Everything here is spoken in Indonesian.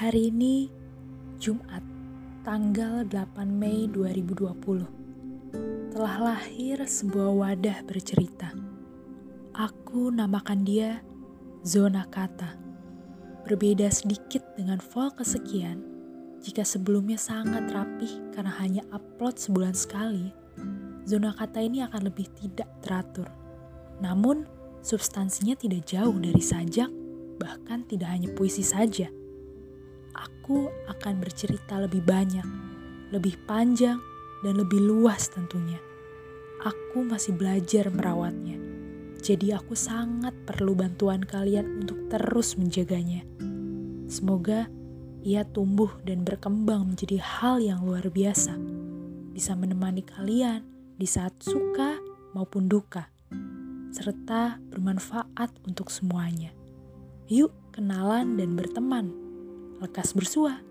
Hari ini Jumat, tanggal 8 Mei 2020. Telah lahir sebuah wadah bercerita. Aku namakan dia Zona Kata. Berbeda sedikit dengan vol kesekian, jika sebelumnya sangat rapih karena hanya upload sebulan sekali, zona kata ini akan lebih tidak teratur. Namun, substansinya tidak jauh dari sajak, bahkan tidak hanya puisi saja aku akan bercerita lebih banyak, lebih panjang, dan lebih luas tentunya. Aku masih belajar merawatnya, jadi aku sangat perlu bantuan kalian untuk terus menjaganya. Semoga ia tumbuh dan berkembang menjadi hal yang luar biasa, bisa menemani kalian di saat suka maupun duka, serta bermanfaat untuk semuanya. Yuk, kenalan dan berteman lekas bersua.